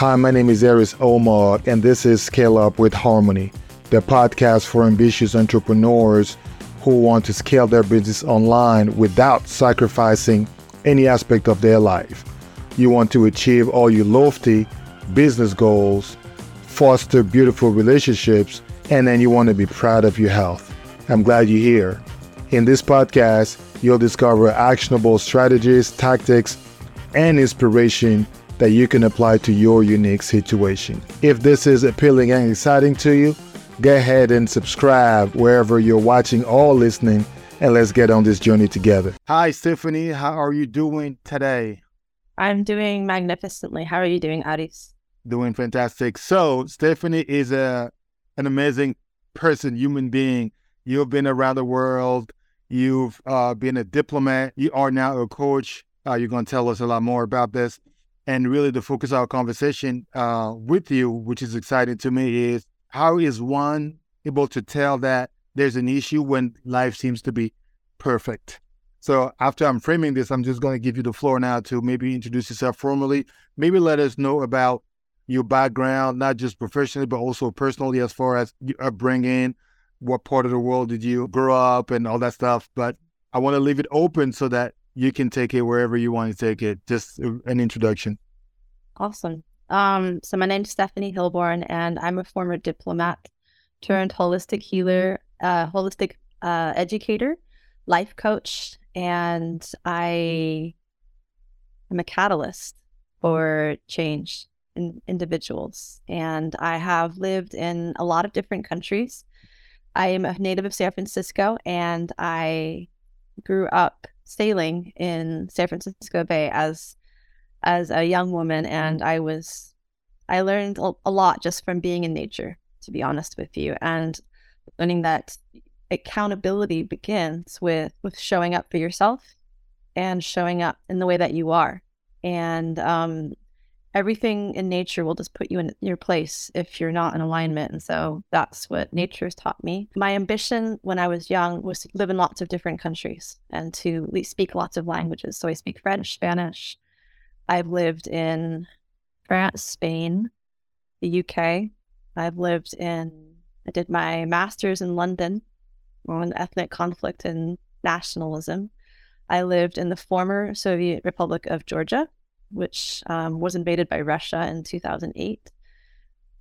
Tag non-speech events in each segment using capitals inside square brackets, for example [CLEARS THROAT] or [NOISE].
Hi, my name is Aris Omar, and this is Scale Up with Harmony, the podcast for ambitious entrepreneurs who want to scale their business online without sacrificing any aspect of their life. You want to achieve all your lofty business goals, foster beautiful relationships, and then you want to be proud of your health. I'm glad you're here. In this podcast, you'll discover actionable strategies, tactics, and inspiration that you can apply to your unique situation. If this is appealing and exciting to you, go ahead and subscribe wherever you're watching or listening, and let's get on this journey together. Hi, Stephanie. How are you doing today? I'm doing magnificently. How are you doing, Aris? Doing fantastic. So, Stephanie is a an amazing person, human being. You've been around the world. You've uh, been a diplomat. You are now a coach. Uh, you're going to tell us a lot more about this and really to focus of our conversation uh, with you, which is exciting to me, is how is one able to tell that there's an issue when life seems to be perfect? So after I'm framing this, I'm just going to give you the floor now to maybe introduce yourself formally. Maybe let us know about your background, not just professionally, but also personally, as far as your upbringing, what part of the world did you grow up, and all that stuff. But I want to leave it open so that you can take it wherever you want to take it. Just an introduction. Awesome. Um, so my name is Stephanie Hilborn, and I'm a former diplomat turned holistic healer, uh, holistic uh, educator, life coach, and I am a catalyst for change in individuals. And I have lived in a lot of different countries. I am a native of San Francisco, and I grew up sailing in San Francisco Bay as as a young woman and I was I learned a lot just from being in nature to be honest with you and learning that accountability begins with with showing up for yourself and showing up in the way that you are. And um, everything in nature will just put you in your place if you're not in alignment. And so that's what nature has taught me. My ambition when I was young was to live in lots of different countries and to speak lots of languages. So I speak French, Spanish. I've lived in France, Spain, the UK. I've lived in, I did my master's in London on ethnic conflict and nationalism. I lived in the former Soviet Republic of Georgia which um, was invaded by Russia in 2008.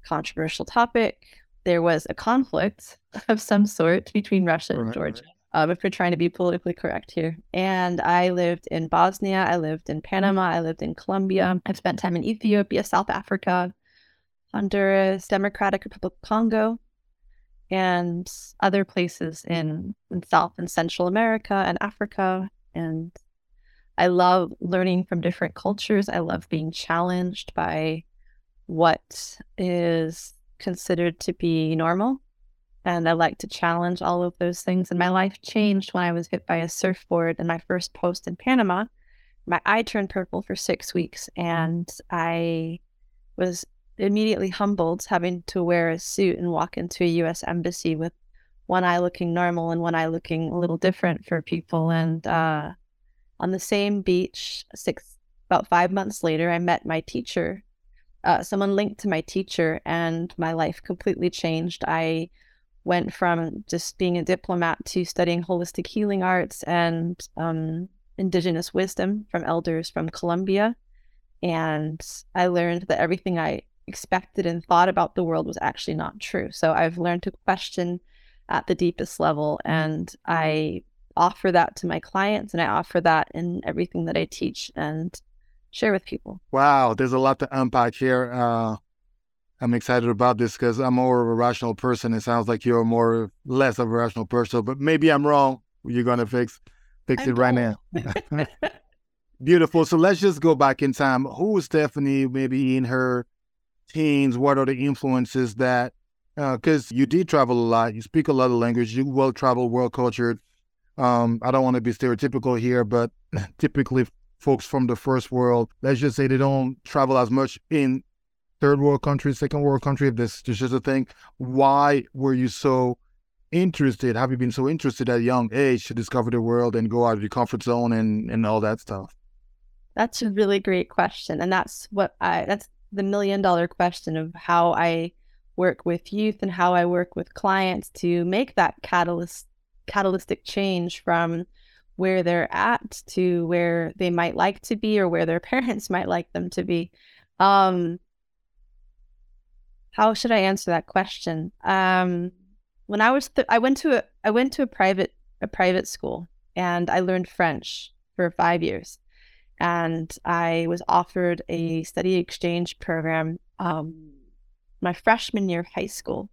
Controversial topic. There was a conflict [LAUGHS] of some sort between Russia and Georgia. Um, if we're trying to be politically correct here. And I lived in Bosnia, I lived in Panama, I lived in Colombia. I've spent time in Ethiopia, South Africa, Honduras, Democratic Republic of Congo, and other places in, in South and Central America and Africa and I love learning from different cultures. I love being challenged by what is considered to be normal. And I like to challenge all of those things. And my life changed when I was hit by a surfboard in my first post in Panama. My eye turned purple for six weeks, and I was immediately humbled having to wear a suit and walk into a US embassy with one eye looking normal and one eye looking a little different for people. And uh, on the same beach six about five months later i met my teacher uh, someone linked to my teacher and my life completely changed. I went from just being a diplomat to studying holistic healing arts and um, indigenous wisdom from elders from colombia. And i learned that everything i expected and thought about the world was actually not true. So i've learned to question at the deepest level and i offer that to my clients and I offer that in everything that I teach and share with people. Wow, there's a lot to unpack here. Uh, I'm excited about this because I'm more of a rational person. It sounds like you're more less of a rational person, but maybe I'm wrong. You're gonna fix fix I'm it right now. [LAUGHS] [LAUGHS] Beautiful. So let's just go back in time. Who was Stephanie? Maybe in her teens. What are the influences that? Because uh, you did travel a lot. You speak a lot of language. You well traveled, world cultured. Um, I don't want to be stereotypical here, but [LAUGHS] typically folks from the first world, let's just say they don't travel as much in third world countries, second world country, if this is just a thing. Why were you so interested? Have you been so interested at a young age to discover the world and go out of your comfort zone and, and all that stuff? That's a really great question. And that's what I that's the million dollar question of how I work with youth and how I work with clients to make that catalyst catalytic change from where they're at to where they might like to be or where their [LAUGHS] parents might like them to be. Um, how should I answer that question? Um, when I was th- I went to a I went to a private a private school and I learned French for five years, and I was offered a study exchange program um, my freshman year of high school.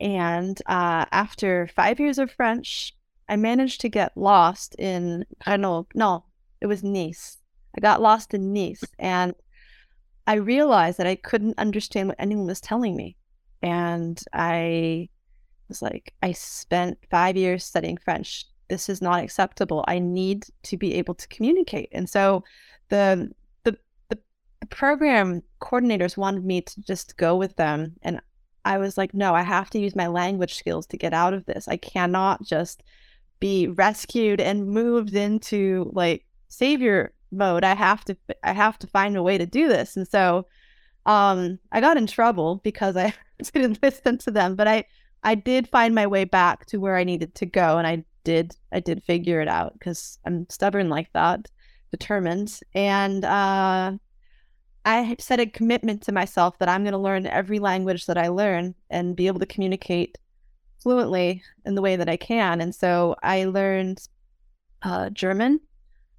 And uh, after five years of French, I managed to get lost in I know no it was Nice. I got lost in Nice and I realized that I couldn't understand what anyone was telling me. And I was like, I spent five years studying French. This is not acceptable. I need to be able to communicate. And so the the, the program coordinators wanted me to just go with them. And I was like, no, I have to use my language skills to get out of this. I cannot just be rescued and moved into like savior mode. I have to I have to find a way to do this. And so um I got in trouble because I [LAUGHS] didn't listen to them, but I I did find my way back to where I needed to go and I did I did figure it out cuz I'm stubborn like that, determined. And uh I set a commitment to myself that I'm going to learn every language that I learn and be able to communicate fluently in the way that I can. And so I learned uh, German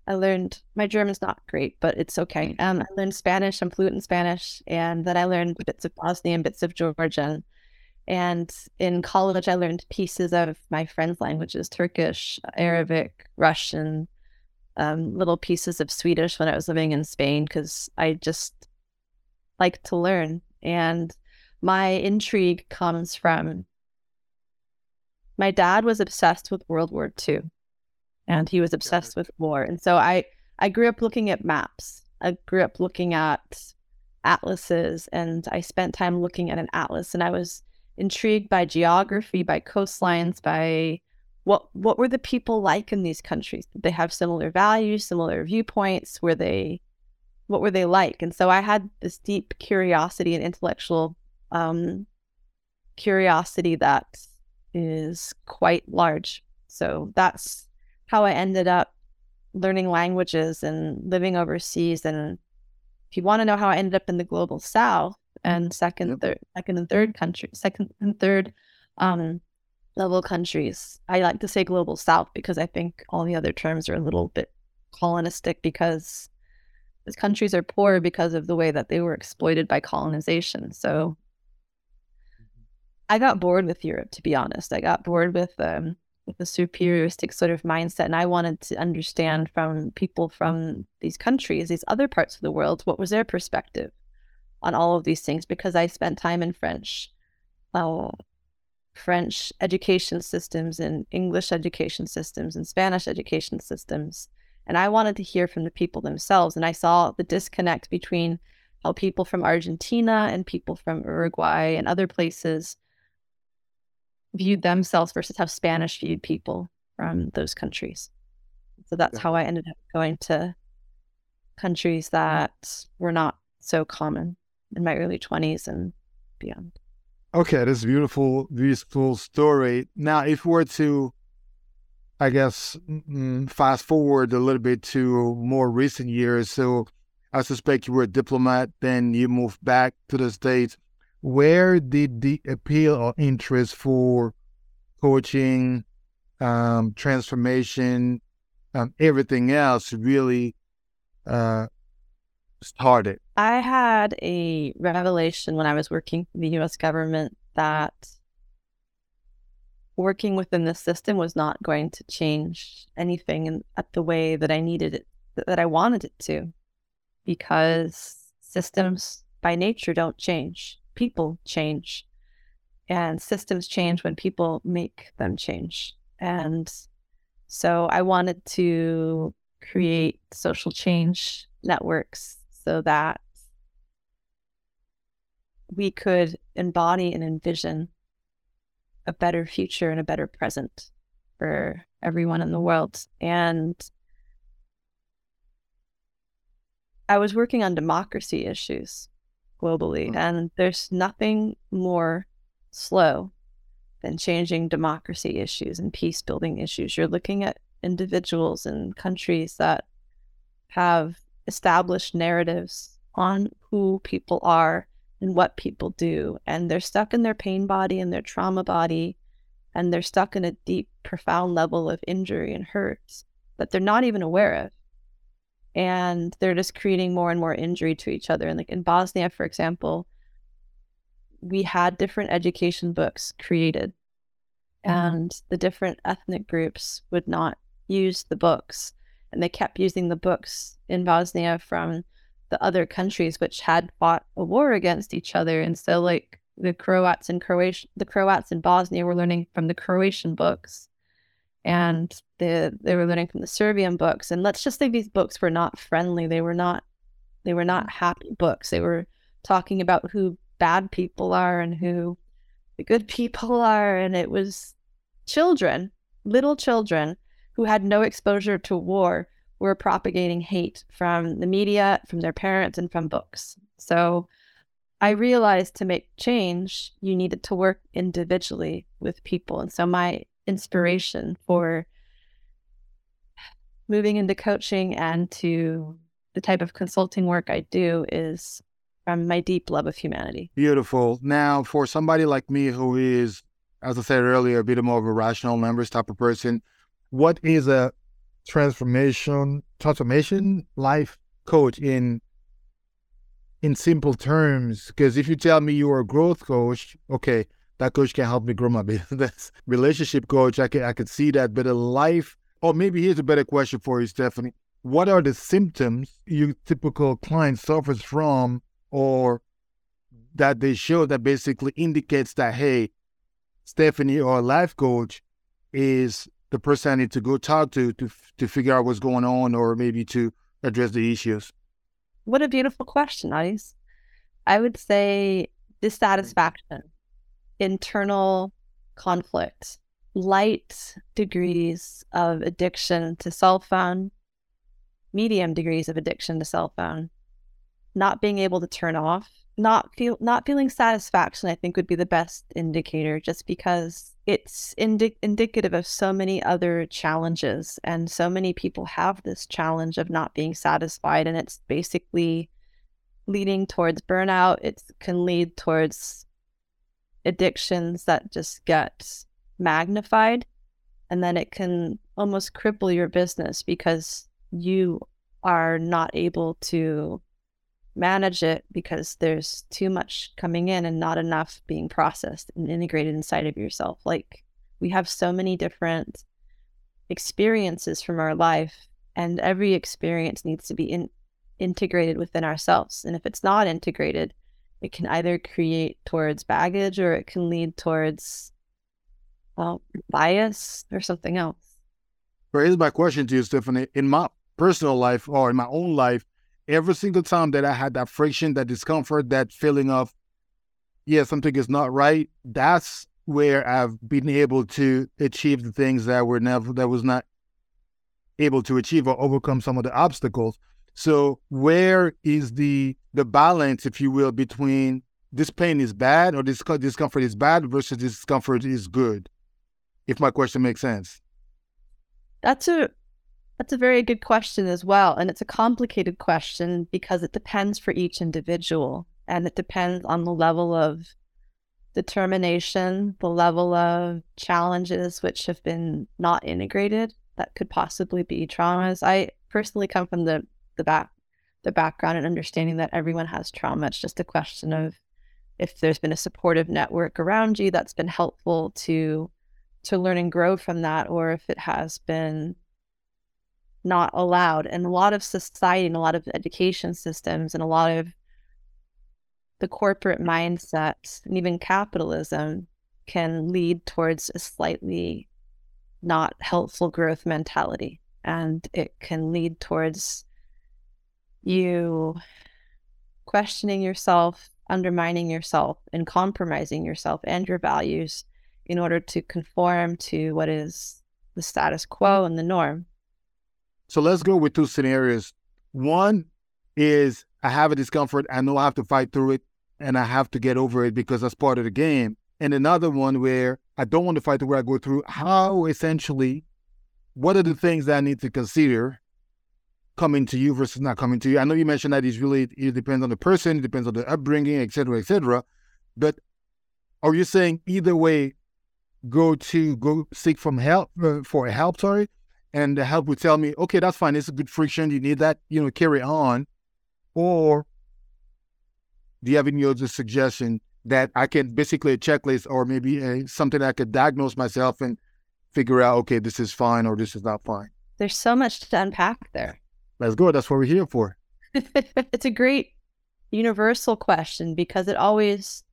I learned my German's not great, but it's okay. Um, I learned Spanish. I'm fluent in Spanish, and then I learned bits of Bosnian, bits of Georgian. And in college, I learned pieces of my friends' languages: Turkish, Arabic, Russian, um, little pieces of Swedish when I was living in Spain because I just like to learn. And my intrigue comes from my dad was obsessed with World War II and he was obsessed with war. And so I I grew up looking at maps. I grew up looking at atlases and I spent time looking at an atlas and I was intrigued by geography, by coastlines, by what what were the people like in these countries? Did they have similar values, similar viewpoints? Were they what were they like? And so I had this deep curiosity and intellectual um, curiosity that is quite large. So that's how I ended up learning languages and living overseas. And if you want to know how I ended up in the global south and second, third, second and third country, second and third um, level countries, I like to say global south because I think all the other terms are a little bit colonistic because these countries are poor because of the way that they were exploited by colonization. So. I got bored with Europe, to be honest. I got bored with um, with a superioristic sort of mindset. And I wanted to understand from people from these countries, these other parts of the world, what was their perspective on all of these things because I spent time in French, uh, French education systems and English education systems and Spanish education systems. And I wanted to hear from the people themselves. And I saw the disconnect between how people from Argentina and people from Uruguay and other places viewed themselves versus how Spanish viewed people from those countries. So that's yeah. how I ended up going to countries that were not so common in my early 20s and beyond. Okay, this beautiful, beautiful story. Now, if we were to, I guess, mm, fast forward a little bit to more recent years, so I suspect you were a diplomat, then you moved back to the States where did the appeal or interest for coaching, um, transformation, um, everything else really uh, started? I had a revelation when I was working for the US government that working within the system was not going to change anything in, at the way that I needed it, that I wanted it to, because systems by nature don't change people change and systems change when people make them change. And so I wanted to create social change networks so that we could embody and envision a better future and a better present for everyone in the world. And I was working on democracy issues globally. Mm-hmm. And there's nothing more slow than changing democracy issues and peace building issues. You're looking at individuals and countries that have established narratives on who people are and what people do. And they're stuck in their pain body and their trauma body. And they're stuck in a deep, profound level of injury and hurt that they're not even aware of. And they're just creating more and more injury to each other. And like in Bosnia, for example, we had different education books created, mm-hmm. and the different ethnic groups would not use the books. And they kept using the books in Bosnia from the other countries which had fought a war against each other. And so like the Croats and Croatia the Croats in Bosnia were learning from the Croatian books and the they were learning from the Serbian books. And let's just say these books were not friendly. They were not they were not happy books. They were talking about who bad people are and who the good people are. And it was children, little children who had no exposure to war were propagating hate from the media, from their parents, and from books. So I realized to make change, you needed to work individually with people. And so my inspiration for moving into coaching and to the type of consulting work I do is from my deep love of humanity. Beautiful. Now, for somebody like me who is, as I said earlier, a bit more of a rational numbers type of person, what is a transformation transformation life coach in in simple terms? Because if you tell me you're a growth coach okay that coach can help me grow my [LAUGHS] business. Relationship coach i can i could see that. But a life or maybe here's a better question for you stephanie. What are the symptoms your typical client suffers from or that they show that basically indicates that hey stephanie or life coach is the person I need to go talk to to to figure out what's going on or maybe to address the issues? What a beautiful question, Aris. I would say dissatisfaction, internal conflict, light degrees of addiction to cell phone, medium degrees of addiction to cell phone, not being able to turn off, not feel not feeling satisfaction, I think would be the best indicator just because it's indi- indicative of so many other challenges and so many people have this challenge of not being satisfied and it's basically leading towards burnout. It can lead towards addictions that just get magnified and then it can almost cripple your business because you are not able to manage it because there's too much coming in and not enough being processed and integrated inside of yourself. Like we have so many different experiences from our life, and every experience needs to be in, integrated within ourselves. And if it's not integrated, it can either create towards baggage or it can lead towards well, bias or something else. Well, here's my question to you, Stephanie. In my personal life or in my own life, every single time that I had that friction, that discomfort, that feeling of, yeah, something is not right, that's where I've been able to achieve the things that were never, that was not able to achieve or overcome some of the obstacles. So where is the the balance, if you will, between this pain is bad or this discomfort is bad versus discomfort is good? If my question makes sense. That's a that's a very good question as well. And it's a complicated question because it depends for each individual and it depends on the level of determination, the level of challenges which have been not integrated that could possibly be traumas. I personally come from the the back the background and understanding that everyone has trauma. It's just a question of if there's been a supportive network around you that's been helpful to to learn and grow from that, or if it has been not allowed. And a lot of society and a lot of education systems and a lot of the corporate mindset and even capitalism can lead towards a slightly not helpful growth mentality. And it can lead towards you questioning yourself, undermining yourself, and compromising yourself and your values in order to conform to what is the status quo and the norm. So let's go with two scenarios. One is I have a discomfort. I know I have to fight through it. and I have to get over it because that's part of the game. And another one where I don't want to fight way I go through how essentially, what are the things that I need to consider coming to you versus not coming to you? I know you mentioned that it's really, it depends on the person, it depends on the upbringing, et cetera, et cetera. But are you saying either way, go to go seek from help uh, for help, sorry, and the help would tell me, okay, that's fine, it's a good friction, you need that, you know, carry on, or do you have any other suggestion that I can basically a checklist or maybe a, something I could diagnose myself and figure out, okay, this is fine or this is not fine? There's so much to unpack there. Let's go. That's what we're here for. [LAUGHS] it's a great universal question because it always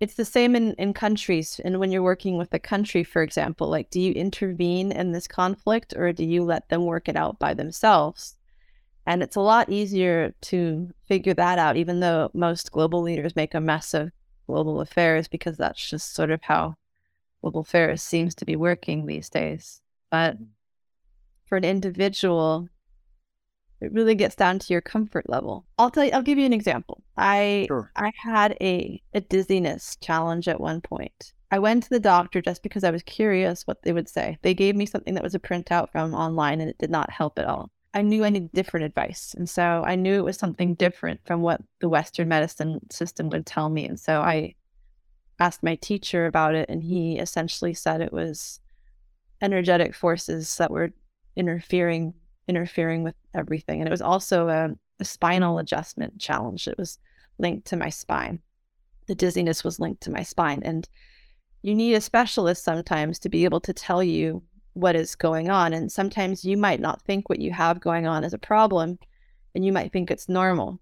it's the same in, in countries and when you're working with a country for example like do you intervene in this conflict or do you let them work it out by themselves and it's a lot easier to figure that out, even though most global leaders make a mess of global affairs because that's just sort of how global affairs seems to be working these days. But mm-hmm. for an individual, it really gets down to your comfort level. I'll tell you, I'll give you an example. I sure. I had a, a dizziness challenge at one point. I went to the doctor just because I was curious what they would say. They gave me something that was a printout from online and it did not help at all. I knew I needed different advice. And so I knew it was something different from what the Western medicine system would tell me. And so I asked my teacher about it, and he essentially said it was energetic forces that were interfering interfering with everything. And it was also a, a spinal adjustment challenge. It was linked to my spine. The dizziness was linked to my spine. And you need a specialist sometimes to be able to tell you what is going on. And sometimes you might not think what you have going on is a problem and you might think it's normal.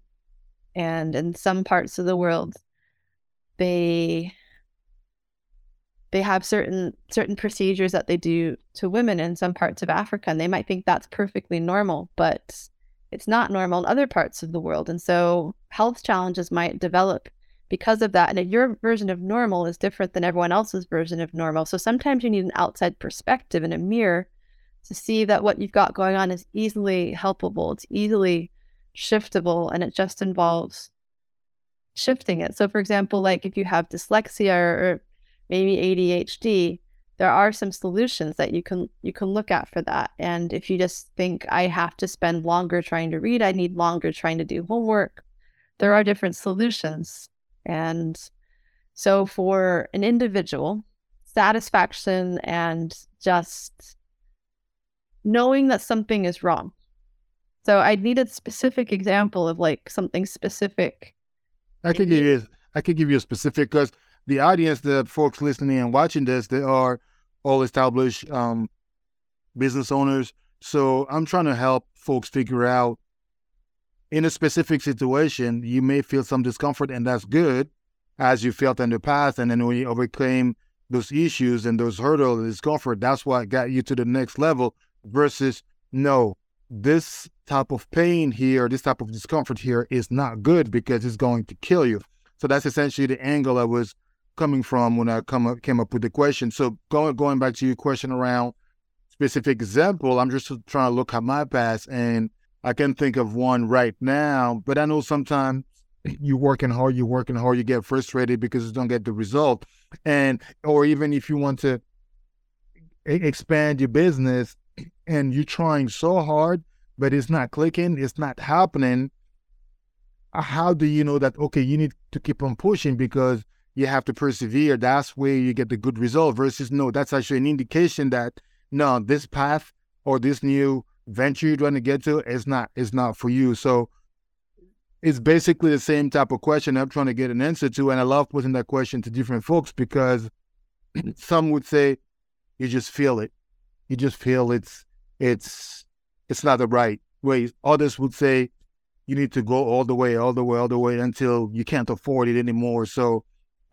And in some parts of the world, they they have certain certain procedures that they do to women in some parts of Africa and they might think that's perfectly normal, but it's not normal in other parts of the world. And so health challenges might develop because of that. And your version of normal is different than everyone else's version of normal. So sometimes you need an outside perspective and a mirror to see that what you've got going on is easily helpable, it's easily shiftable, and it just involves shifting it. So, for example, like if you have dyslexia or maybe ADHD, there are some solutions that you can you can look at for that. And if you just think I have to spend longer trying to read, I need longer trying to do homework, there are different solutions and so for an individual, satisfaction and just knowing that something is wrong. So I need a specific example of like something specific. I could give you I could give you a specific because the audience, the folks listening and watching this, they are all established um, business owners. So I'm trying to help folks figure out in a specific situation, you may feel some discomfort, and that's good, as you felt in the past. And then when you overcame those issues and those hurdles and discomfort, that's what got you to the next level. Versus, no, this type of pain here, this type of discomfort here is not good because it's going to kill you. So that's essentially the angle I was coming from when I come up, came up with the question. So going going back to your question around specific example, I'm just trying to look at my past and I can think of one right now, but I know sometimes you're working hard, you're working hard, you get frustrated because you don't get the result. And, or even if you want to expand your business and you're trying so hard, but it's not clicking, it's not happening. Uh, how do you know that, okay, you need to keep on pushing because you have to persevere? That's where you get the good result versus no, that's actually an indication that no, this path or this new venture you're trying to get to is not is not for you. So it's basically the same type of question I'm trying to get an answer to. And I love putting that question to different folks because [CLEARS THROAT] some would say you just feel it. You just feel it's it's it's not the right way. Others would say you need to go all the way, all the way, all the way until you can't afford it anymore. So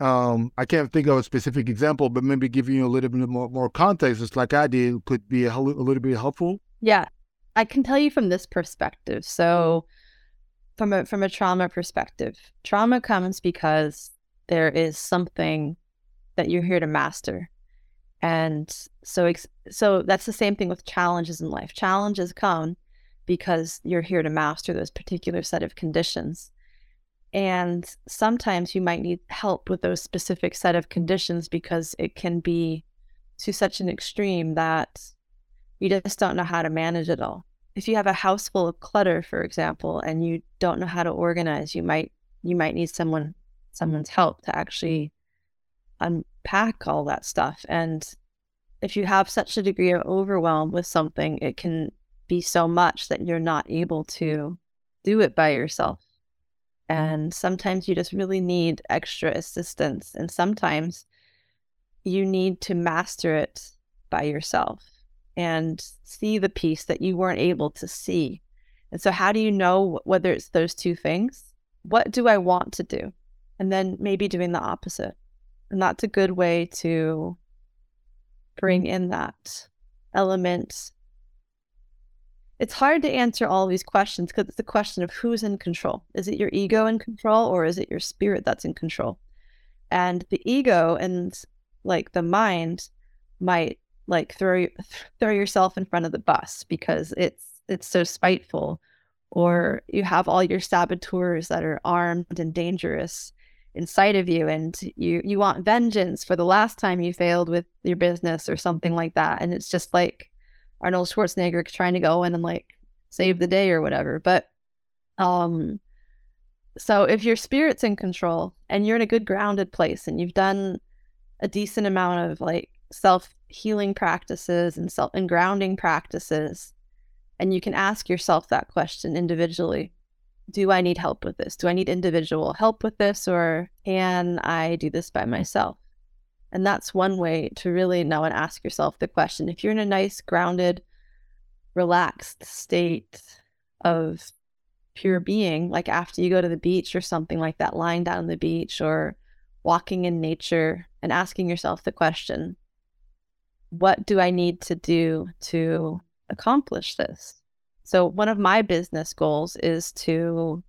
um, I can't think of a specific example, but maybe giving you a little bit more, more context, just like I did, could be a, a little bit helpful. Yeah, I can tell you from this perspective. So from a from a trauma perspective, trauma comes because there is something that you're here to master. And so so that's the same thing with challenges in life. Challenges come because you're here to master those particular set of conditions. And sometimes you might need help with those specific set of conditions because it can be to such an extreme that you just don't know how to manage it all. If you have a house full of clutter, for example, and you don't know how to organize, you might you might need someone someone's help to actually unpack all that stuff. And if you have such a degree of overwhelm with something, it can be so much that you're not able to do it by yourself. And sometimes you just really need extra assistance. And sometimes you need to master it by yourself and see the piece that you weren't able to see. And so, how do you know whether it's those two things? What do I want to do? And then maybe doing the opposite. And that's a good way to bring mm-hmm. in that element. It's hard to answer all these questions because it's a question of who's in control. Is it your ego in control or is it your spirit that's in control? And the ego and like the mind might like throw [LAUGHS] throw yourself in front of the bus because it's it's so spiteful or you have all your saboteurs that are armed and dangerous inside of you and you you want vengeance for the last time you failed with your business or something like that and it's just like Arnold Schwarzenegger trying to go in and like save the day or whatever but um so if your spirit's in control and you're in a good grounded place and you've done a decent amount of like self healing practices and self and grounding practices and you can ask yourself that question individually do I need help with this? Do I need individual help with this or can I do this by myself? And that's one way to really know and ask yourself the question. If you're in a nice, grounded, relaxed state of pure being, like after you go to the beach or something like that, lying down on the beach or walking in nature and asking yourself the question, what do I need to do to accomplish this? So one of my business goals is to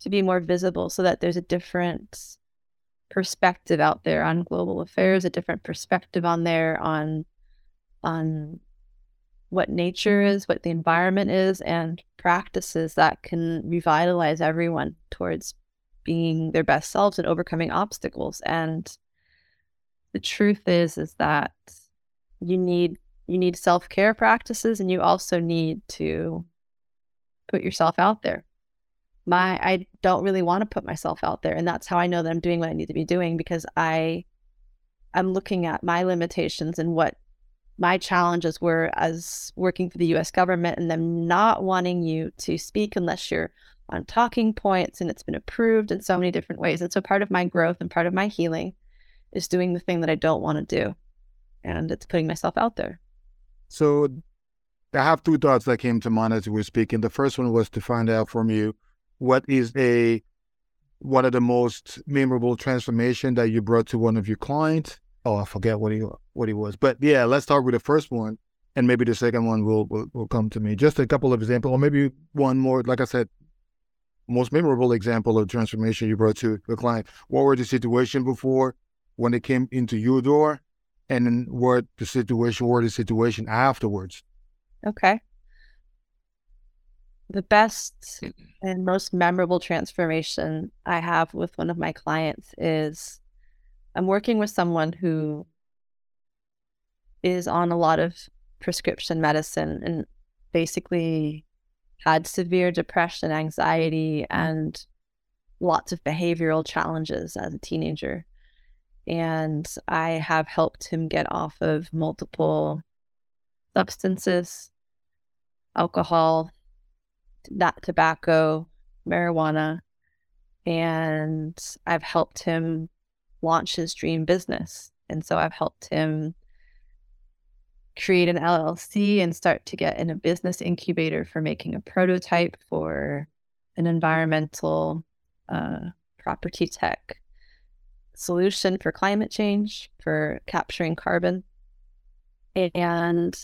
to be more visible so that there's a different perspective out there on global affairs, a different perspective on there on on what nature is, what the environment is, and practices that can revitalize everyone towards being their best selves and overcoming obstacles. And the truth is, is that you need you need self care practices and you also need to put yourself out there. My I don't really want to put myself out there. And that's how I know that I'm doing what I need to be doing because I I'm looking at my limitations and what my challenges were as working for the US government and them not wanting you to speak unless you're on talking points and it's been approved in so many different ways. And so part of my growth and part of my healing is doing the thing that I don't want to do. And it's putting myself out there. So I have two thoughts that came to mind as we were speaking. The first one was to find out from you what is a one of the most memorable transformation that you brought to one of your clients. Oh, I forget what he what he was, but yeah, let's start with the first one, and maybe the second one will will, will come to me. Just a couple of examples, or maybe one more. Like I said, most memorable example of transformation you brought to the client. What were the situation before when they came into your door, and what the situation what the situation afterwards. Okay. The best mm. and most memorable transformation I have with one of my clients is I'm working with someone who is on a lot of prescription medicine and basically had severe depression, anxiety, and lots of behavioral challenges as a teenager. And I have helped him get off of multiple substances, alcohol, not tobacco, marijuana, and I've helped him launch his dream business. And so I've helped him create an LLC and start to get in a business incubator for making a prototype for an environmental uh, property tech solution for climate change, for capturing carbon. And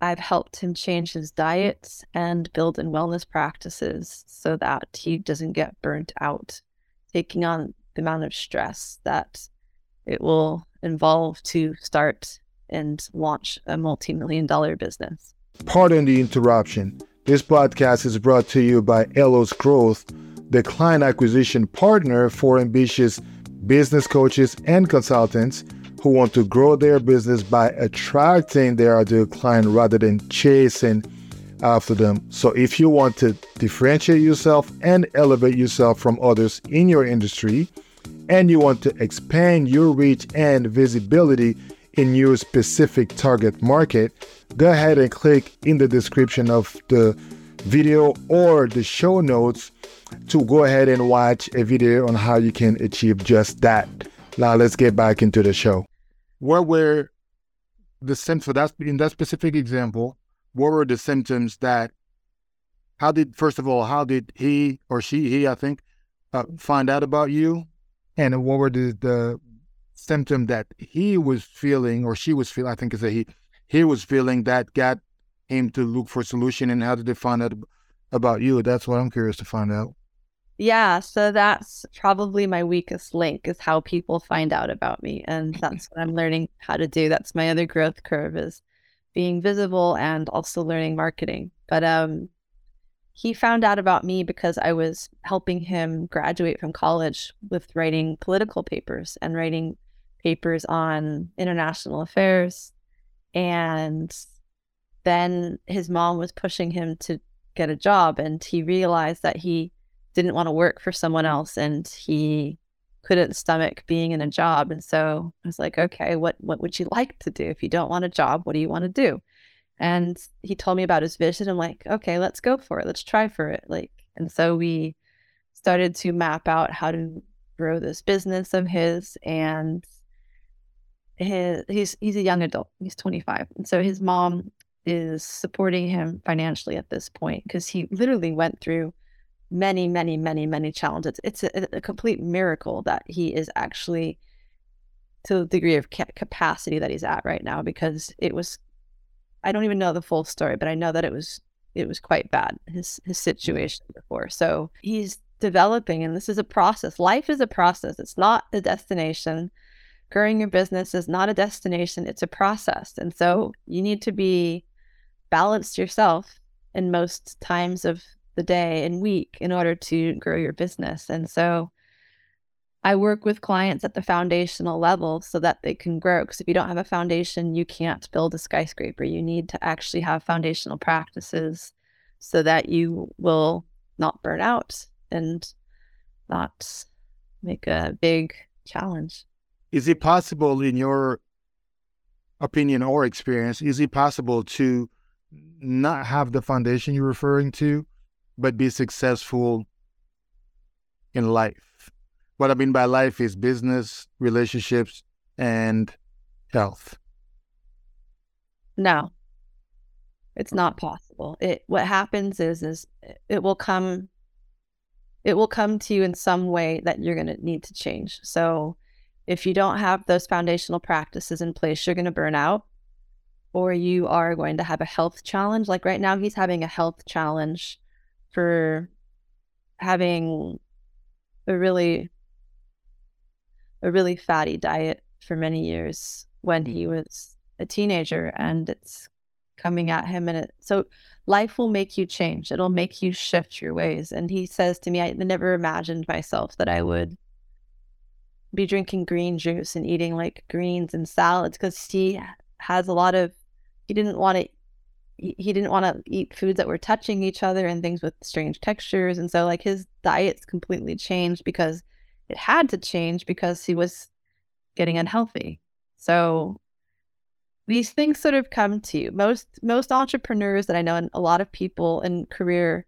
I've helped him change his diet and build in wellness practices so that he doesn't get burnt out, taking on the amount of stress that it will involve to start and launch a multi million dollar business. Pardon the interruption. This podcast is brought to you by Elos Growth the client acquisition partner for ambitious business coaches and consultants who want to grow their business by attracting their ideal client rather than chasing after them. So, if you want to differentiate yourself and elevate yourself from others in your industry, and you want to expand your reach and visibility in your specific target market, go ahead and click in the description of the video or the show notes to go ahead and watch a video on how you can achieve just that. Now let's get back into the show. What were the symptoms that in that specific example? What were the symptoms that? How did first of all, how did he or she, he, I think, uh, find out about you, and what were the the symptom that he was feeling or she was feeling? I think is that he he was feeling that got him to look for a solution, and how did they find out about you? That's what I'm curious to find out. Yeah, so that's probably my weakest link is how people find out about me. And that's what I'm learning how to do. That's my other growth curve is being visible and also learning marketing. But um he found out about me because I was helping him graduate from college with writing political papers and writing papers on international affairs. And then his mom was pushing him to get a job and he realized that he didn't want to work for someone else and he couldn't stomach being in a job. And so I was like, okay, what what would you like to do? If you don't want a job, what do you want to do? And he told me about his vision. I'm like, okay, let's go for it. Let's try for it. Like, and so we started to map out how to grow this business of his. And his, he's he's a young adult. He's 25, and so his mom is supporting him financially at this point because he literally went through many, many, many, many challenges. It's a, a complete miracle that he is actually to the degree of ca- capacity that he's at right now because it was I don't even know the full story, but I know that it was it was quite bad his his situation before. So he's developing and this is a process. Life is a process. It's not a destination. Growing your business is not a destination, it's a process. And so you need to be balanced yourself in most times of the day and week in order to grow your business. And so I work with clients at the foundational level so that they can grow. Because if you don't have a foundation, you can't build a skyscraper. You need to actually have foundational practices so that you will not burn out and not make a big challenge. Is it possible, in your opinion or experience, is it possible to not have the foundation you're referring to but be successful in life. What I mean by life is business, relationships, and health. No. It's not possible. It what happens is is it will come it will come to you in some way that you're going to need to change. So if you don't have those foundational practices in place, you're going to burn out or you are going to have a health challenge. Like right now, he's having a health challenge for having a really a really fatty diet for many years when he mm-hmm. was a teenager and it's coming at him and it so life will make you change. It'll make you shift your ways. And he says to me i never imagined myself that i would be drinking green juice and eating like greens and salads because he has a lot of he didn't want to he didn't want to eat foods that were touching each other and things with strange textures. And so like his diet's completely changed because it had to change because he was getting unhealthy. So these things sort of come to you. Most most entrepreneurs that i know and a lot of people in career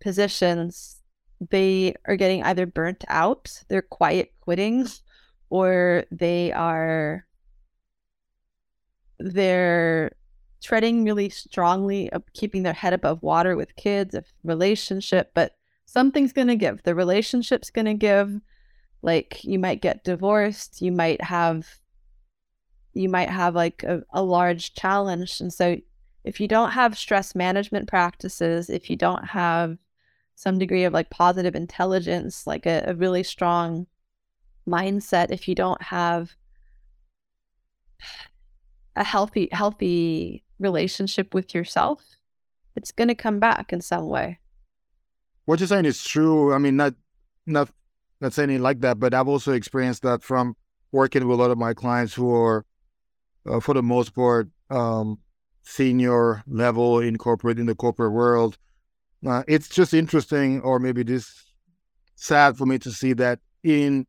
positions they are getting either burnt out they're quiet quitting [LAUGHS] or they are they're treading really strongly, of keeping their head above water with kids, a relationship, but something's going to give. The relationship's going to give. Like you might get divorced, you might have, you might have like a, a large challenge. And so if you don't have stress management practices, if you don't have some degree of like positive intelligence, like a, a really strong mindset, if you don't have a healthy healthy relationship with yourself, it's going to come back in some way. what you're saying is true. I mean, not not not saying it like that, but I've also experienced that from working with a lot of my clients who are, uh, for the most part, um, senior level in corporate in the corporate world. Uh, it's just interesting, or maybe this sad for me to see that in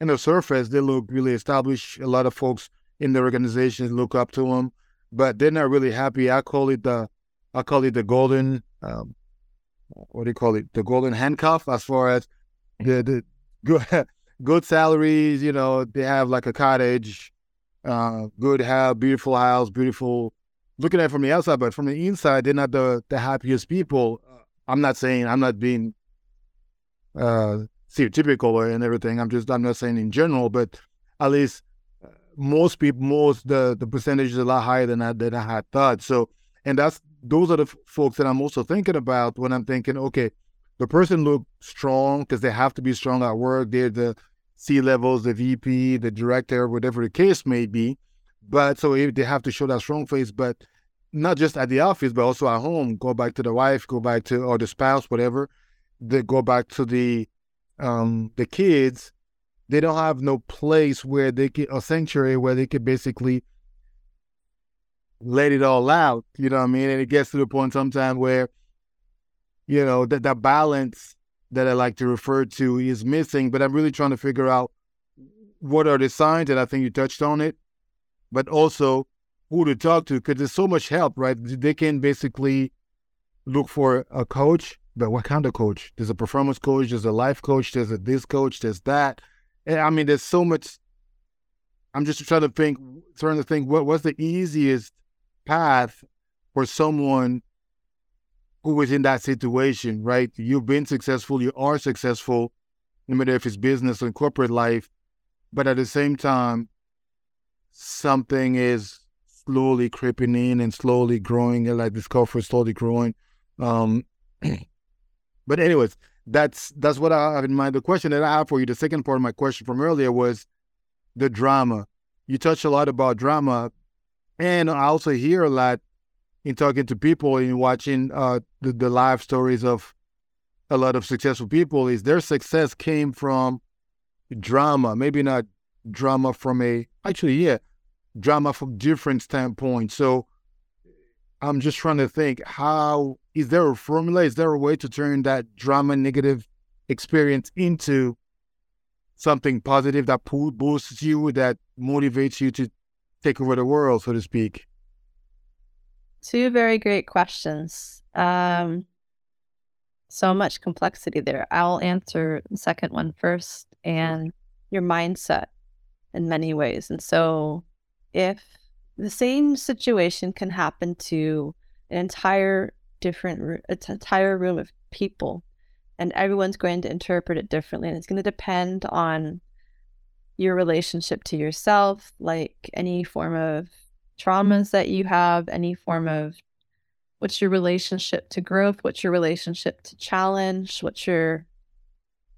in the surface they look really established. A lot of folks in the organizations look up to them, but they're not really happy. I call it the I call it the golden um, what do you call it? The golden handcuff as far as the the good [LAUGHS] good salaries. You know, they have like a cottage, uh, good house, beautiful house, beautiful. Looking at it from the outside, but from the inside, they're not the the happiest people. I'm not saying I'm not being uh stereotypical and everything. I'm just I'm not saying in general, but at least most people, most the the percentage is a lot higher than I than I had thought. So, and that's those are the f- folks that I'm also thinking about when I'm thinking, okay, the person look strong because they have to be strong at work. They're the C levels, the VP, the director, whatever the case may be. But so if they have to show that strong face, but not just at the office, but also at home. Go back to the wife, go back to or the spouse, whatever. They go back to the um the kids. They don't have no place where they can a sanctuary where they can basically let it all out. You know what I mean? And it gets to the point sometimes where, you know, that that balance that I like to refer to is missing. But I'm really trying to figure out what are the signs, and I think you touched on it, but also who to talk to because there's so much help, right? They can basically look for a coach, but what kind of coach? There's a performance coach, there's a life coach, there's a this coach, there's that. And I mean, there's so much. I'm just trying to think, trying to think what what's the easiest path for someone who is in that situation, right? You've been successful, you are successful, no matter if it's business or corporate life, but at the same time, something is slowly creeping in and slowly growing, like discomfort slowly growing. Um, [CLEARS THROAT] but anyways, that's that's what I have in mind. The question that I have for you, the second part of my question from earlier was the drama. You touched a lot about drama, and I also hear a lot in talking to people and watching uh, the, the live stories of a lot of successful people is their success came from drama, maybe not drama from a, actually, yeah, drama from different standpoint. So I'm just trying to think how is there a formula? Is there a way to turn that drama negative experience into something positive that boosts you, that motivates you to take over the world, so to speak? Two very great questions. Um, so much complexity there. I'll answer the second one first and your mindset in many ways. And so, if the same situation can happen to an entire different, an entire room of people, and everyone's going to interpret it differently, and it's going to depend on your relationship to yourself, like any form of mm-hmm. traumas that you have, any form mm-hmm. of what's your relationship to growth, what's your relationship to challenge, what's your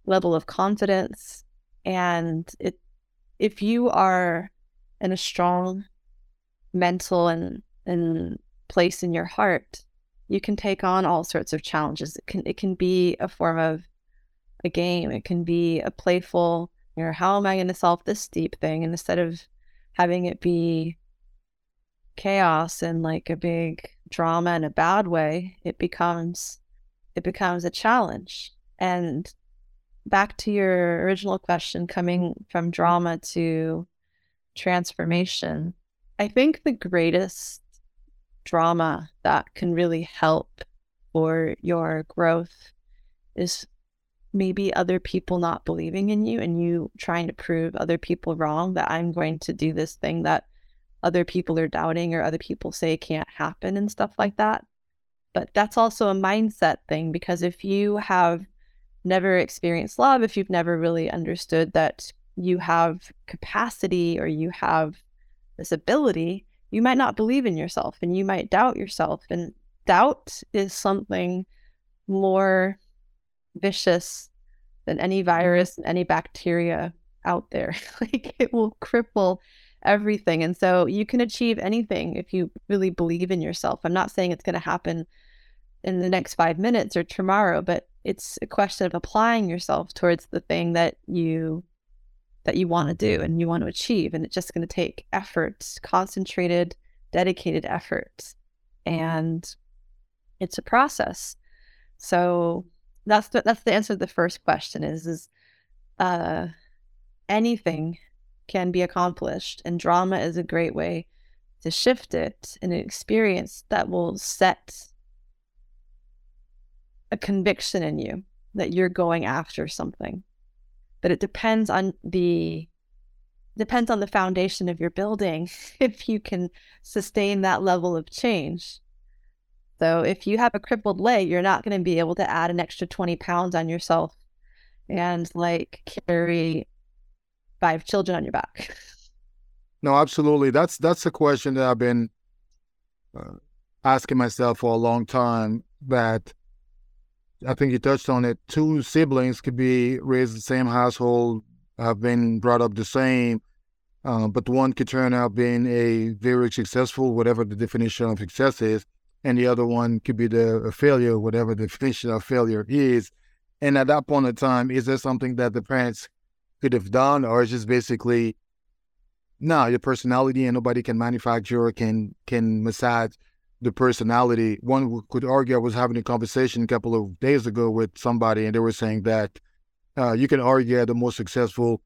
level of confidence. And it if you are in a strong mental and and place in your heart, you can take on all sorts of challenges. It can it can be a form of a game. It can be a playful you know, how am I going to solve this deep thing? And instead of having it be chaos and like a big drama in a bad way, it becomes it becomes a challenge. And back to your original question, coming from mm-hmm. drama to transformation, I think the greatest drama that can really help for your growth is maybe other people not believing in you and you trying to prove other people wrong that I'm going to do this thing that other people are doubting or other people say can't happen and stuff like that. But that's also a mindset thing because if you have never experienced love, if you've never really understood that you have capacity or you have this ability, you might not believe in yourself and you might doubt yourself. And doubt is something more vicious than any mm-hmm. virus and any bacteria out there. [LAUGHS] like it will cripple everything. And so you can achieve anything if you really believe in yourself. I'm not saying it's going to happen in the next five minutes or tomorrow, but it's a question of applying yourself towards the thing that you that you want to do and you want to achieve and it's just going to take effort concentrated dedicated effort and it's a process so that's the, that's the answer to the first question is is uh anything can be accomplished and drama is a great way to shift it in an experience that will set a conviction in you that you're going after something. But it depends on the depends on the foundation of your building [LAUGHS] if you can sustain that level of change. So if you have a crippled leg, you're not going to be able to add an extra 20 pounds on yourself and like carry five children on your back. No, absolutely. That's that's a question that I've been uh, asking myself for a long time. That I think you touched on it. Two siblings could be raised in the same household, have been brought up the same, uh, but one could turn out being a very successful, whatever the definition of success is, and the other one could be the a failure, whatever the [LAUGHS] definition of failure is. And at that point in time, is there something that the parents could have done, or is just basically no, your personality and nobody can manufacture or can can massage the personality. One could argue. I was having a conversation a couple of days ago with somebody, and they were saying that uh, you can argue the most successful,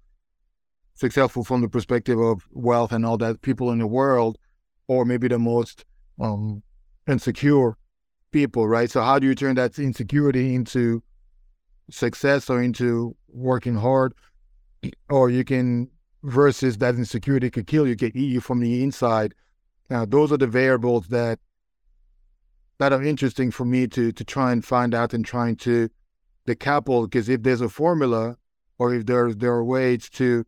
successful from the perspective of wealth and all that people in the world, or maybe the most um, insecure people, right? So how do you turn that insecurity into success or into working hard? [CLEARS THROAT] Or you can versus that insecurity could kill you, can eat you from the inside. Now, those are the variables that that are interesting for me to to try and find out and trying to decouple. Because if there's a formula, or if there there are ways to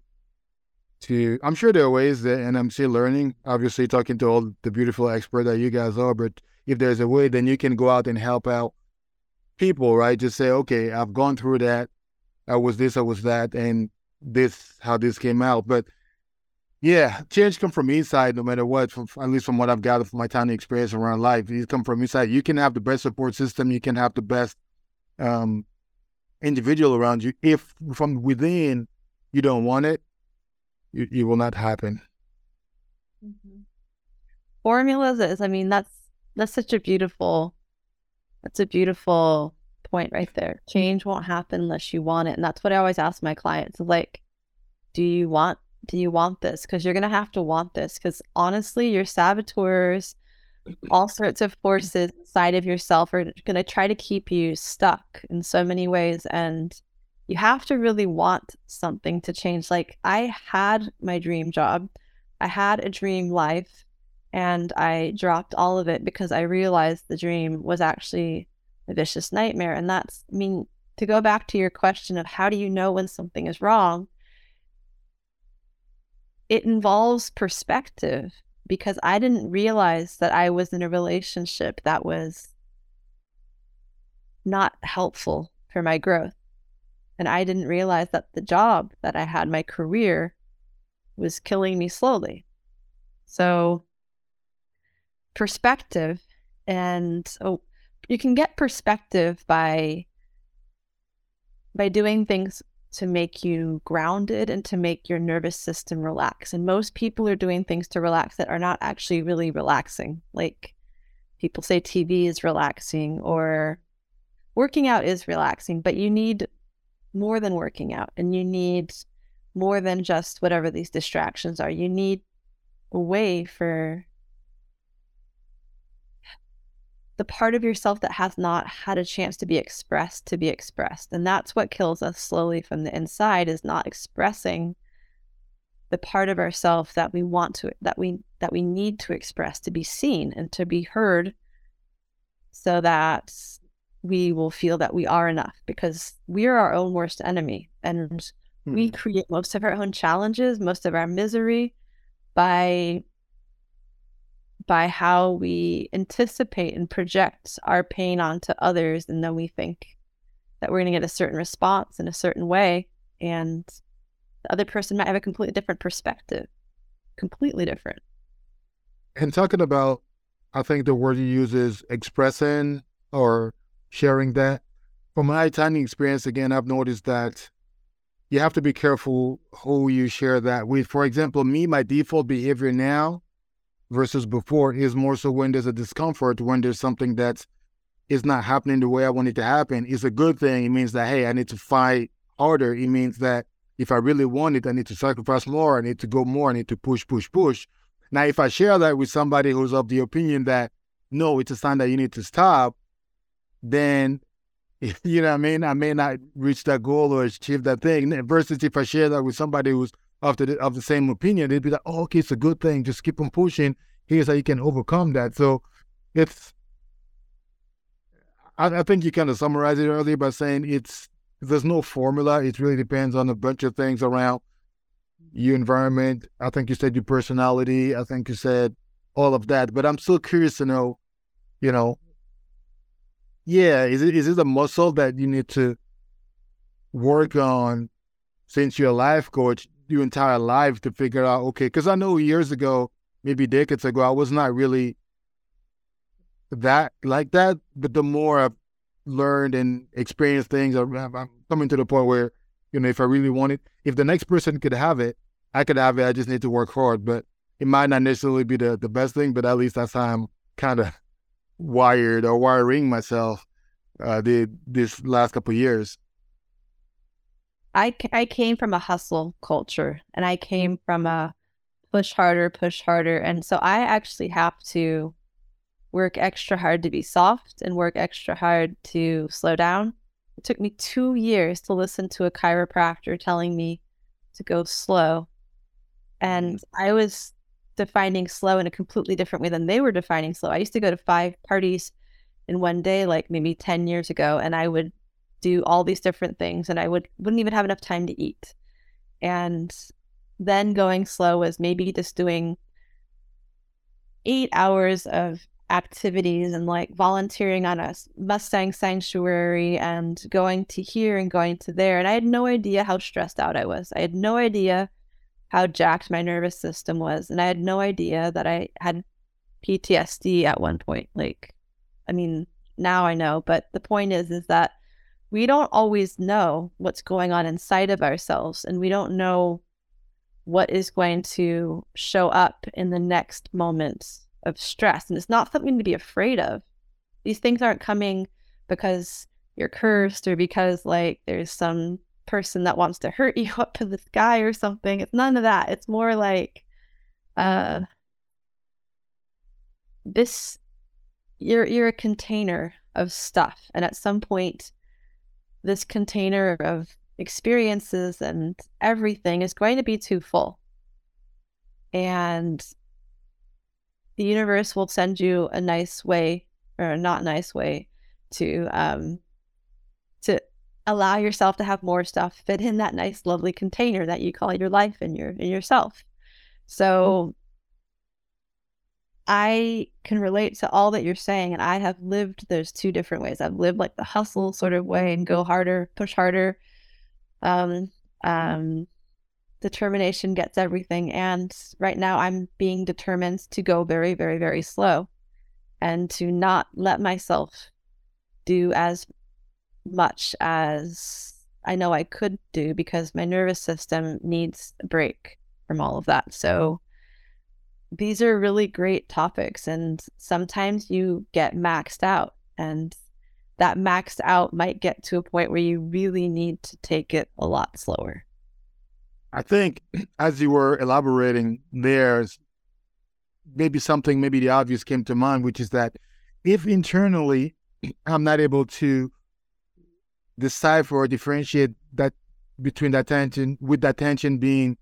to, I'm sure there are ways that, and I'm still learning. Obviously, talking to all the beautiful experts that you guys are, but if there's a way, then you can go out and help out people, right? Just say, okay, I've gone through that. I was this, I was that, and this how this came out. But yeah, change come from inside no matter what. From at least from what I've gathered from my time and experience around life, it come from inside. You can have the best support system, you can have the best um, individual around you. If from within you don't want it, it, it will not happen. Mm-hmm. Formulas is, I mean, that's that's such a beautiful, that's a beautiful point right there. Change won't happen unless you want it. And that's what I always ask my clients like, do you want do you want this? Because you're gonna have to want this. Because honestly, your saboteurs, all sorts of forces inside of yourself are gonna try to keep you stuck in so many ways. And you have to really want something to change. Like I had my dream job, I had a dream life, and I dropped all of it because I realized the dream was actually a vicious nightmare. And that's, I mean, to go back to your question of how do you know when something is wrong, it involves perspective because I didn't realize that I was in a relationship that was not helpful for my growth. And I didn't realize that the job that I had, my career, was killing me slowly. So, perspective and oh, you can get perspective by by doing things to make you grounded and to make your nervous system relax. And most people are doing things to relax that are not actually really relaxing. Like people say TV is relaxing or working out is relaxing, but you need more than working out and you need more than just whatever these distractions are. You need a way for the part of yourself that has not had a chance to be expressed to be expressed and that's what kills us slowly from the inside is not expressing the part of ourself that we want to that we that we need to express to be seen and to be heard so that we will feel that we are enough because we are our own worst enemy and hmm. we create most of our own challenges most of our misery by by how we anticipate and project our pain onto others. And then we think that we're going to get a certain response in a certain way. And the other person might have a completely different perspective, completely different. And talking about, I think the word you use is expressing or sharing that. From my tiny experience, again, I've noticed that you have to be careful who you share that with. For example, me, my default behavior now versus before is more so when there's a discomfort, when there's something that is not happening the way I want it to happen, is a good thing. It means that, hey, I need to fight harder. It means that if I really want it, I need to sacrifice more. I need to go more. I need to push, push, push. Now, if I share that with somebody who's of the opinion that, no, it's a sign that you need to stop, then [LAUGHS] you know what I mean? I may not reach that goal or achieve that thing. Versus if I share that with somebody who's of the of the same opinion, they'd be like, "Oh, okay, it's a good thing. Just keep on pushing. Here's how you can overcome that." So it's. I, I think you kind of summarized it earlier by saying it's there's no formula. It really depends on a bunch of things around your environment. I think you said your personality. I think you said all of that. But I'm still curious to know, you know, yeah, is it is it a muscle that you need to work on since you're a life coach your entire life to figure out okay? Because I know years ago, maybe decades ago, I was not really that like that. But the more I've learned and experienced things, I'm coming to the point where you know if I really want it, if the next person could have it, I could have it. I just need to work hard. But it might not necessarily be the the best thing, but at least that's how I'm kind of [LAUGHS] wired or wiring myself uh, the this last couple years. I I came from a hustle culture, and I came from a push harder, push harder, and so I actually have to work extra hard to be soft and work extra hard to slow down. It took me two years to listen to a chiropractor telling me to go slow. And mm-hmm. I was defining slow in a completely different way than they were defining slow. I used to go to five parties in one day, like maybe 10 years ago, and I would do all these different things and I would wouldn't even have enough time to eat. And then going slow was maybe just doing eight hours of activities and like volunteering on a Mustang sanctuary and going to here and going to there. And I had no idea how stressed out I was. I had no idea how jacked my nervous system was. And I had no idea that I had PTSD at one point. Like, I mean, now I know, but the point is, is that we don't always know what's going on inside of ourselves and we don't know what is going to show up in the next moments of stress. And it's not something to be afraid of. These things aren't coming because you're cursed or because like there's some person that wants to hurt [LAUGHS] you up in the sky or something. It's none of that. It's more like uh this you're you're a container of stuff and at some point this container of experiences and everything is going to be too full. And the universe will send you a nice way or a not nice way to um to allow yourself to have more stuff fit in that nice, lovely container that you call your life and your and yourself. So I can relate to all that you're saying, and I have lived those two different ways. I've lived like the hustle sort of way and go harder, push harder. Um, um, determination gets everything, and right now I'm being determined to go very, very, very slow, and to not let myself do as much as I know I could do because my nervous system needs a break from all of that. So these are really great topics and sometimes you get maxed out and that maxed out might get to a point where you really need to take it a lot slower. I think as you were elaborating there's maybe something maybe the obvious came to mind which is that if internally I'm not able to decipher or differentiate that between that tension with that tension being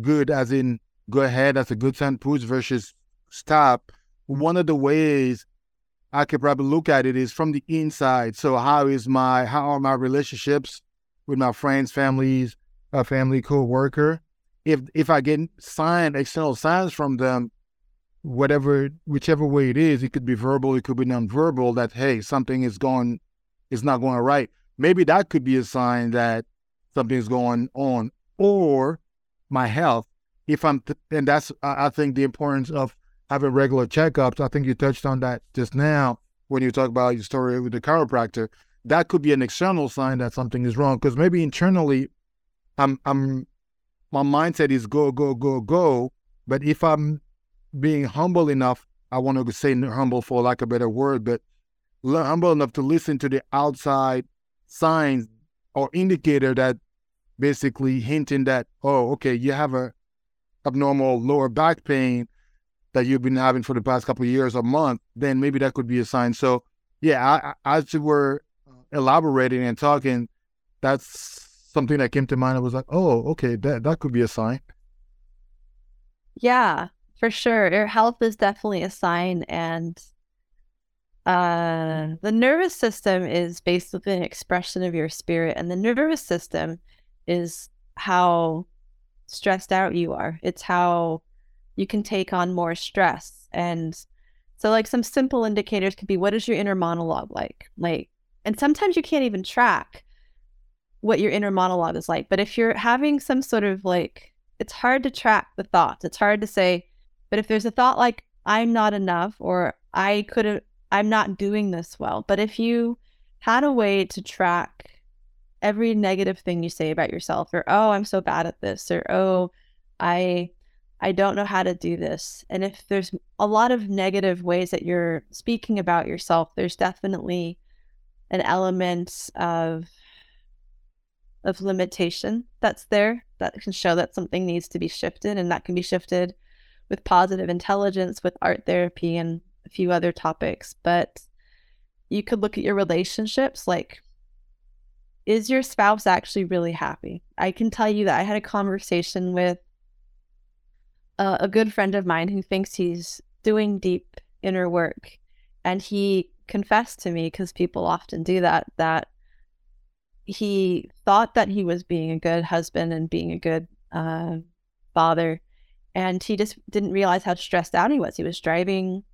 good as in go ahead that's a good sign push versus stop. One of the ways i could probably look at it is from the inside. So how is my how are my relationships with my friends families a family co-worker? If if i get sign external signs from them whatever whichever way it is it could be verbal it could be nonverbal that hey something is going is not going right. Maybe that could be a sign that something's going on or my health if i'm th- and that's i think the importance of having regular checkups i think you touched on that just now when you talk about your story with the chiropractor, that could be an external sign that something is wrong. Because maybe internally, I'm I'm my mindset is go go go go. But if I'm being humble enough, I want to say humble for lack of a better word, but humble enough to listen to the outside signs or indicator that basically hinting that oh okay you have a abnormal lower back pain that you've been having for the past couple years or month then maybe that could be a sign. So yeah I, as you were elaborating and talking that's something that came to mind. I was like oh okay that, that could be a sign. Yeah for sure. Your health is definitely a sign and uh, the nervous system is basically an expression of your spirit, and the nervous system is how stressed out you are. It's how you can take on more stress. And so, like, some simple indicators could be what is your inner monologue like? Like, and sometimes you can't even track what your inner monologue is like. But if you're having some sort of like, it's hard to track the thoughts. It's hard to say, but if there's a thought like, I'm not enough, or I could have, I'm not doing this well. But if you had a way to track every negative thing you say about yourself, or oh, I'm so bad at this, or oh, I I don't know how to do this. And if there's a lot of negative ways that you're speaking about yourself, there's definitely an element of of limitation that's there that can show that something needs to be shifted and that can be shifted with positive intelligence with art therapy and a few other topics, but you could look at your relationships like is your spouse actually really happy? I can tell you that I had a conversation with a, a good friend of mine who thinks he's doing deep inner work. And he confessed to me, because people often do that, that he thought that he was being a good husband and being a good uh, father. And he just didn't realize how stressed out he was. He was driving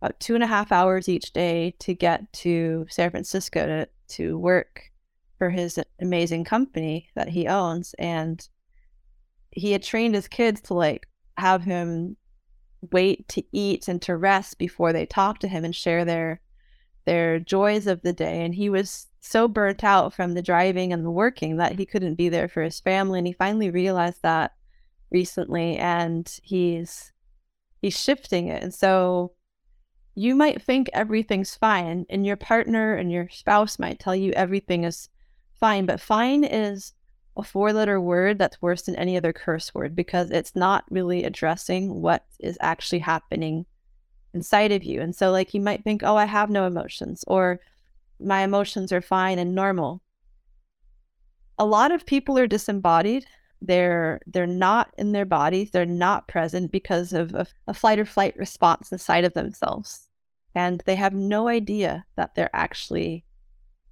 about two and a half hours each day to get to San Francisco to, to work for his amazing company that he owns. And he had trained his kids to like have him wait to eat and to rest before they talk to him and share their their joys of the day and he was so burnt out from the driving and the working that he couldn't be there for his family and he finally realized that recently and he's he's shifting it and so you might think everything's fine, and your partner and your spouse might tell you everything is fine, but fine is a four letter word that's worse than any other curse word because it's not really addressing what is actually happening inside of you. And so, like, you might think, oh, I have no emotions, or my emotions are fine and normal. A lot of people are disembodied they're they're not in their bodies they're not present because of a, a flight or flight response inside of themselves and they have no idea that they're actually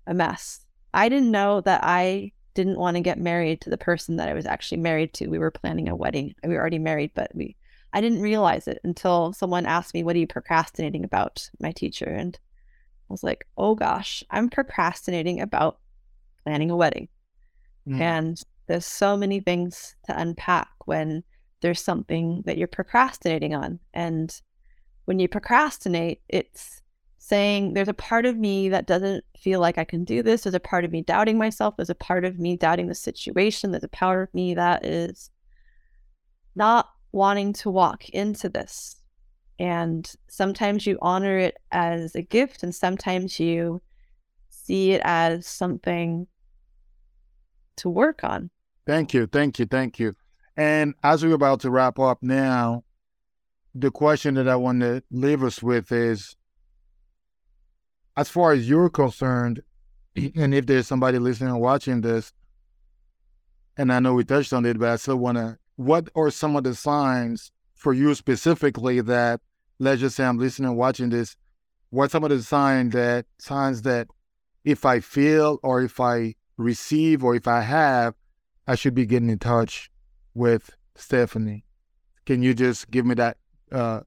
a mess i didn't know that i didn't want to get married to the person that i was actually married to we were planning a wedding we were already married but we i didn't realize it until someone asked me what are you procrastinating about my teacher and i was like oh gosh i'm procrastinating about planning a wedding mm. and there's so many things to unpack when there's something that you're procrastinating on. And when you procrastinate, it's saying there's a part of me that doesn't feel like I can do this. There's a part of me doubting myself. There's a part of me doubting the situation. There's a part of me that is not wanting to walk into this. And sometimes you honor it as a gift, and sometimes you see it as something to work on. Thank you, thank you, thank you. And as we're about to wrap up now, the question that I want to leave us with is as far as you're concerned, [CLEARS THROAT] and if there's somebody listening or watching this, and I know we touched on it, but I still want to, what are some of the signs for you specifically that, let's just say I'm listening and watching this, what some of the signs that, signs that if I feel or if I receive or if I have, I should be getting in touch with Stephanie. Can you just give me that uh,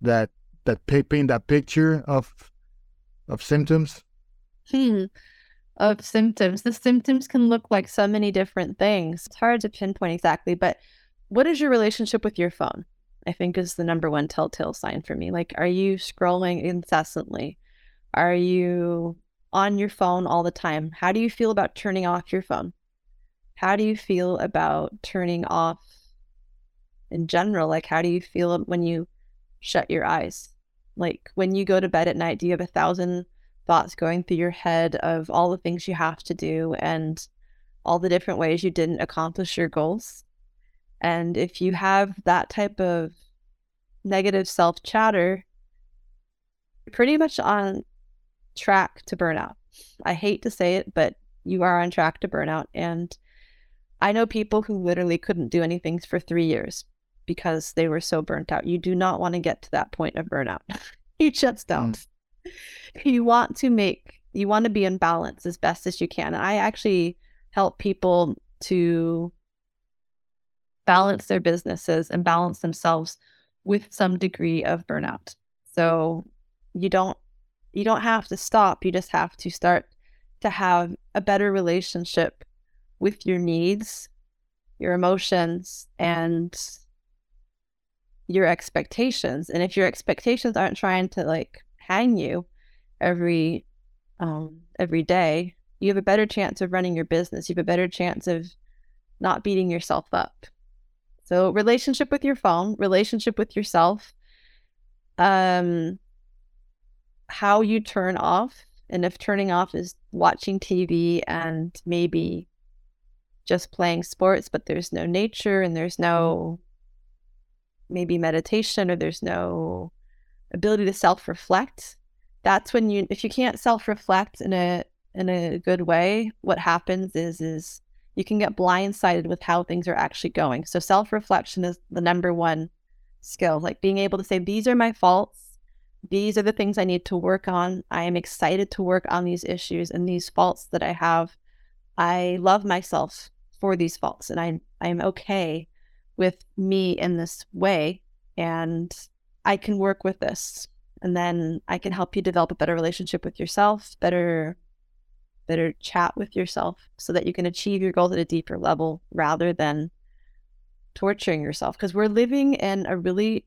that that paint that picture of of symptoms? Hmm. [LAUGHS] Of symptoms. The symptoms can look like so many different things. It's hard to pinpoint exactly, but what is your relationship with your phone? I think is the number one telltale sign for me. Like, are you scrolling incessantly? Are you on your phone all the time? How do you feel about turning off your phone? How do you feel about turning off in general? Like, how do you feel when you shut your eyes? Like, when you go to bed at night, do you have a thousand thoughts going through your head of all the things you have to do and all the different ways you didn't accomplish your goals? And if you have that type of negative self chatter, pretty much on track to burnout. I hate to say it, but you are on track to burnout. And I know people who literally couldn't do anything for three years because they were so burnt out. You do not want to get to that point of burnout. [LAUGHS] you just don't. Mm. You want to make, you want to be in balance as best as you can. I actually help people to balance their businesses and balance themselves with some degree of burnout. So you don't you don't have to stop. You just have to start to have a better relationship with your needs, your emotions, and your expectations. And if your expectations aren't trying to like hang you every um every day, you have a better chance of running your business. You have a better chance of not beating yourself up. So relationship with your phone, relationship with yourself, um how you turn off and if turning off is watching TV and maybe just playing sports, but there's no nature and there's no maybe meditation or there's no ability to self-reflect, that's when you if you can't self-reflect in a in a good way, what happens is is you can get blindsided with how things are actually going. So self-reflection is the number one skill, like being able to say these are my faults these are the things I need to work on. I am excited to work on these issues and these faults that I have. I love myself for these faults and I I am okay with me in this way and I can work with this. And then I can help you develop a better relationship with yourself, better better chat with yourself so that you can achieve your goals at a deeper level rather than torturing yourself because we're living in a really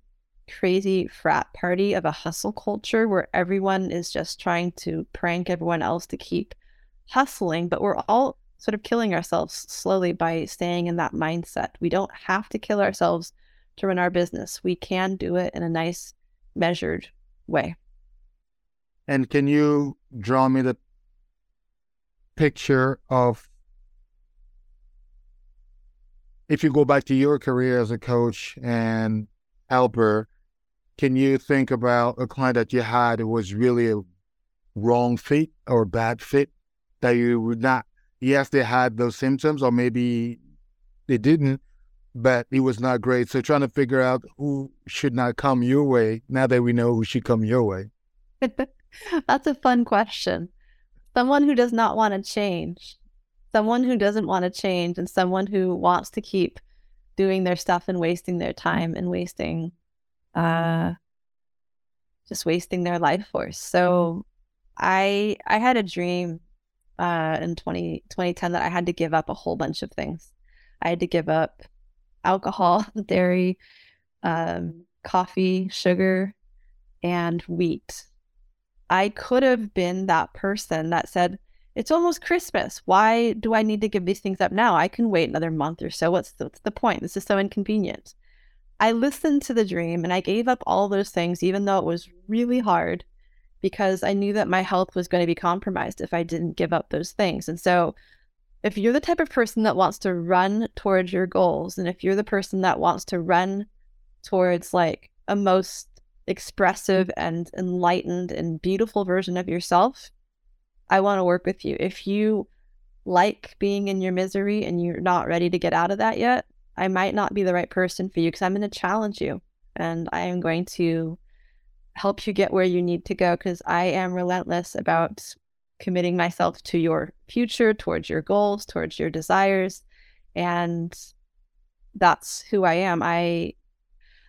crazy frat party of a hustle culture where everyone is just trying to prank everyone else to keep hustling, but we're all sort of killing ourselves slowly by staying in that mindset. We don't have to kill ourselves to run our business. We can do it in a nice, measured way. And can you draw me the picture of if you go back to your career as a coach and helper, can you think about a client that you had who was really a wrong fit or bad fit that you would not, yes, they had those symptoms or maybe they didn't, but it was not great. So trying to figure out who should not come your way now that we know who should come your way. [LAUGHS] That's a fun question. Someone who does not want to change, someone who doesn't want to change, and someone who wants to keep doing their stuff and wasting their time and wasting uh, just wasting their life force. So I I had a dream uh, in 20, 2010 that I had to give up a whole bunch of things. I had to give up alcohol, [LAUGHS] dairy, um, coffee, sugar, and wheat. I could have been that person that said, It's almost Christmas. Why do I need to give these things up now? I can wait another month or so. What's what's the point? This is so inconvenient. I listened to the dream and I gave up all those things, even though it was really hard because I knew that my health was going to be compromised if I didn't give up those things. And so, if you're the type of person that wants to run towards your goals, and if you're the person that wants to run towards like a most expressive and enlightened and beautiful version of yourself, I want to work with you. If you like being in your misery and you're not ready to get out of that yet, I might not be the right person for you because I'm going to challenge you and I am going to help you get where you need to go because I am relentless about committing myself to your future, towards your goals, towards your desires. And that's who I am. I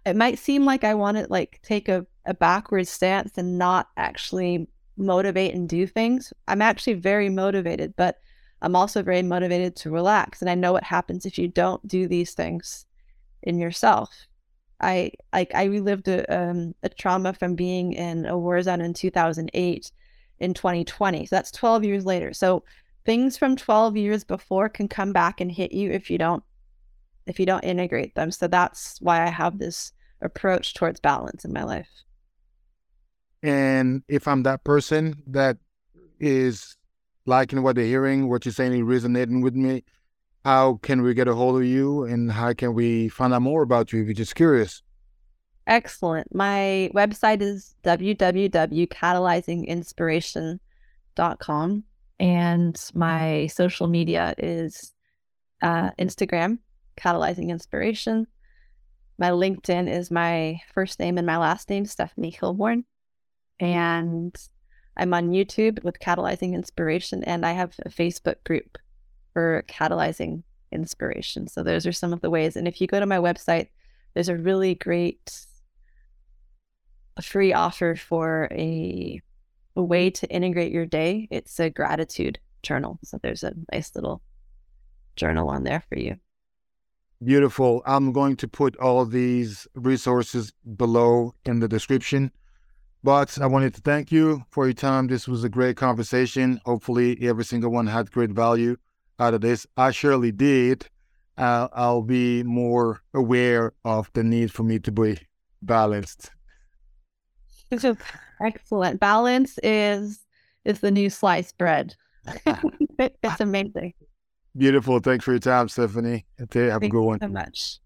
it might seem like I want to like take a, a backward stance and not actually motivate and do things. I'm actually very motivated, but I'm also very motivated to relax. And I know what happens if you don't do these things in yourself. I like I relived a, um, a trauma from being in a war zone in 2008, in 2020. So that's 12 years later. So things from 12 years before can come back and hit you if you don't if you don't integrate them. So that's why I have this approach towards balance in my life. And if I'm that person that is liking what they're hearing, what you're saying, resonating with me, how can we get a hold of you and how can we find out more about you if you're just curious? Excellent. My website is www.catalyzinginspiration.com and my social media is uh, Instagram, Catalyzing Inspiration. My LinkedIn is my first name and my last name, Stephanie Hilborn. And I'm on YouTube with Catalyzing Inspiration, and I have a Facebook group for Catalyzing Inspiration. So those are some of the ways. And if you go to my website, there's a really great free offer for a a way to integrate your day. It's a gratitude journal. So there's a nice little journal on there for you. Beautiful. I'm going to put all these resources below in the description. But I wanted to thank you for your time. This was a great conversation. Hopefully, every single one had great value out of this. I surely did. Uh, I'll be more aware of the need for me to be balanced. [LAUGHS] Excellent. Balance is is the new sliced bread. [LAUGHS] [LAUGHS] it's amazing. Beautiful. Thanks for your time, Stephanie. Have a Thank good one. so much.